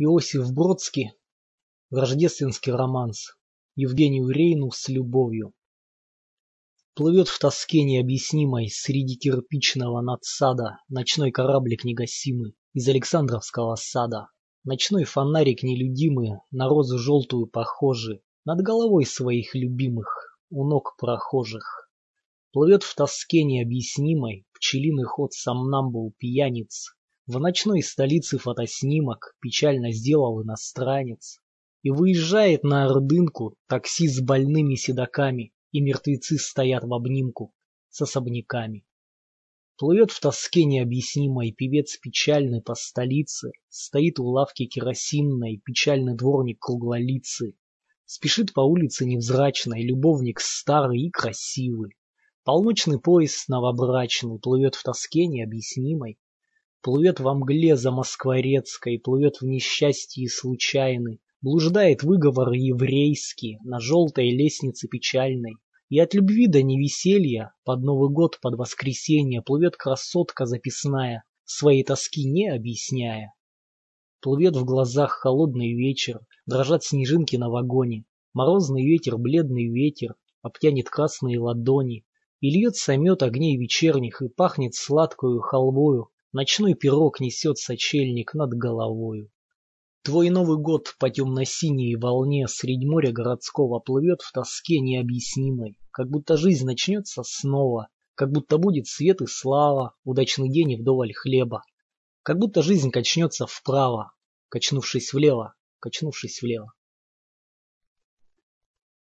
Иосиф Бродский. Рождественский романс. Евгению Рейну с любовью. Плывет в тоске необъяснимой среди кирпичного надсада ночной кораблик негасимый из Александровского сада. Ночной фонарик нелюдимый, на розу желтую похожий, над головой своих любимых, у ног прохожих. Плывет в тоске необъяснимой пчелиный ход сомнамбул пьяниц, в ночной столице фотоснимок печально сделал иностранец. И выезжает на Ордынку такси с больными седаками, И мертвецы стоят в обнимку с особняками. Плывет в тоске необъяснимой певец печальный по столице, Стоит у лавки керосинной печальный дворник круглолицый. Спешит по улице невзрачной любовник старый и красивый. Полночный поезд новобрачный плывет в тоске необъяснимой, Плывет во мгле за Москворецкой, плывет в несчастье случайный, Блуждает выговор еврейский на желтой лестнице печальной. И от любви до невеселья, под Новый год, под воскресенье, Плывет красотка записная, своей тоски не объясняя. Плывет в глазах холодный вечер, дрожат снежинки на вагоне, Морозный ветер, бледный ветер, обтянет красные ладони, И льется мед огней вечерних, и пахнет сладкою халвою, Ночной пирог несет сочельник над головою. Твой Новый год по темно-синей волне Средь моря городского плывет в тоске необъяснимой, Как будто жизнь начнется снова, Как будто будет свет и слава, Удачный день и вдоволь хлеба. Как будто жизнь качнется вправо, Качнувшись влево, качнувшись влево.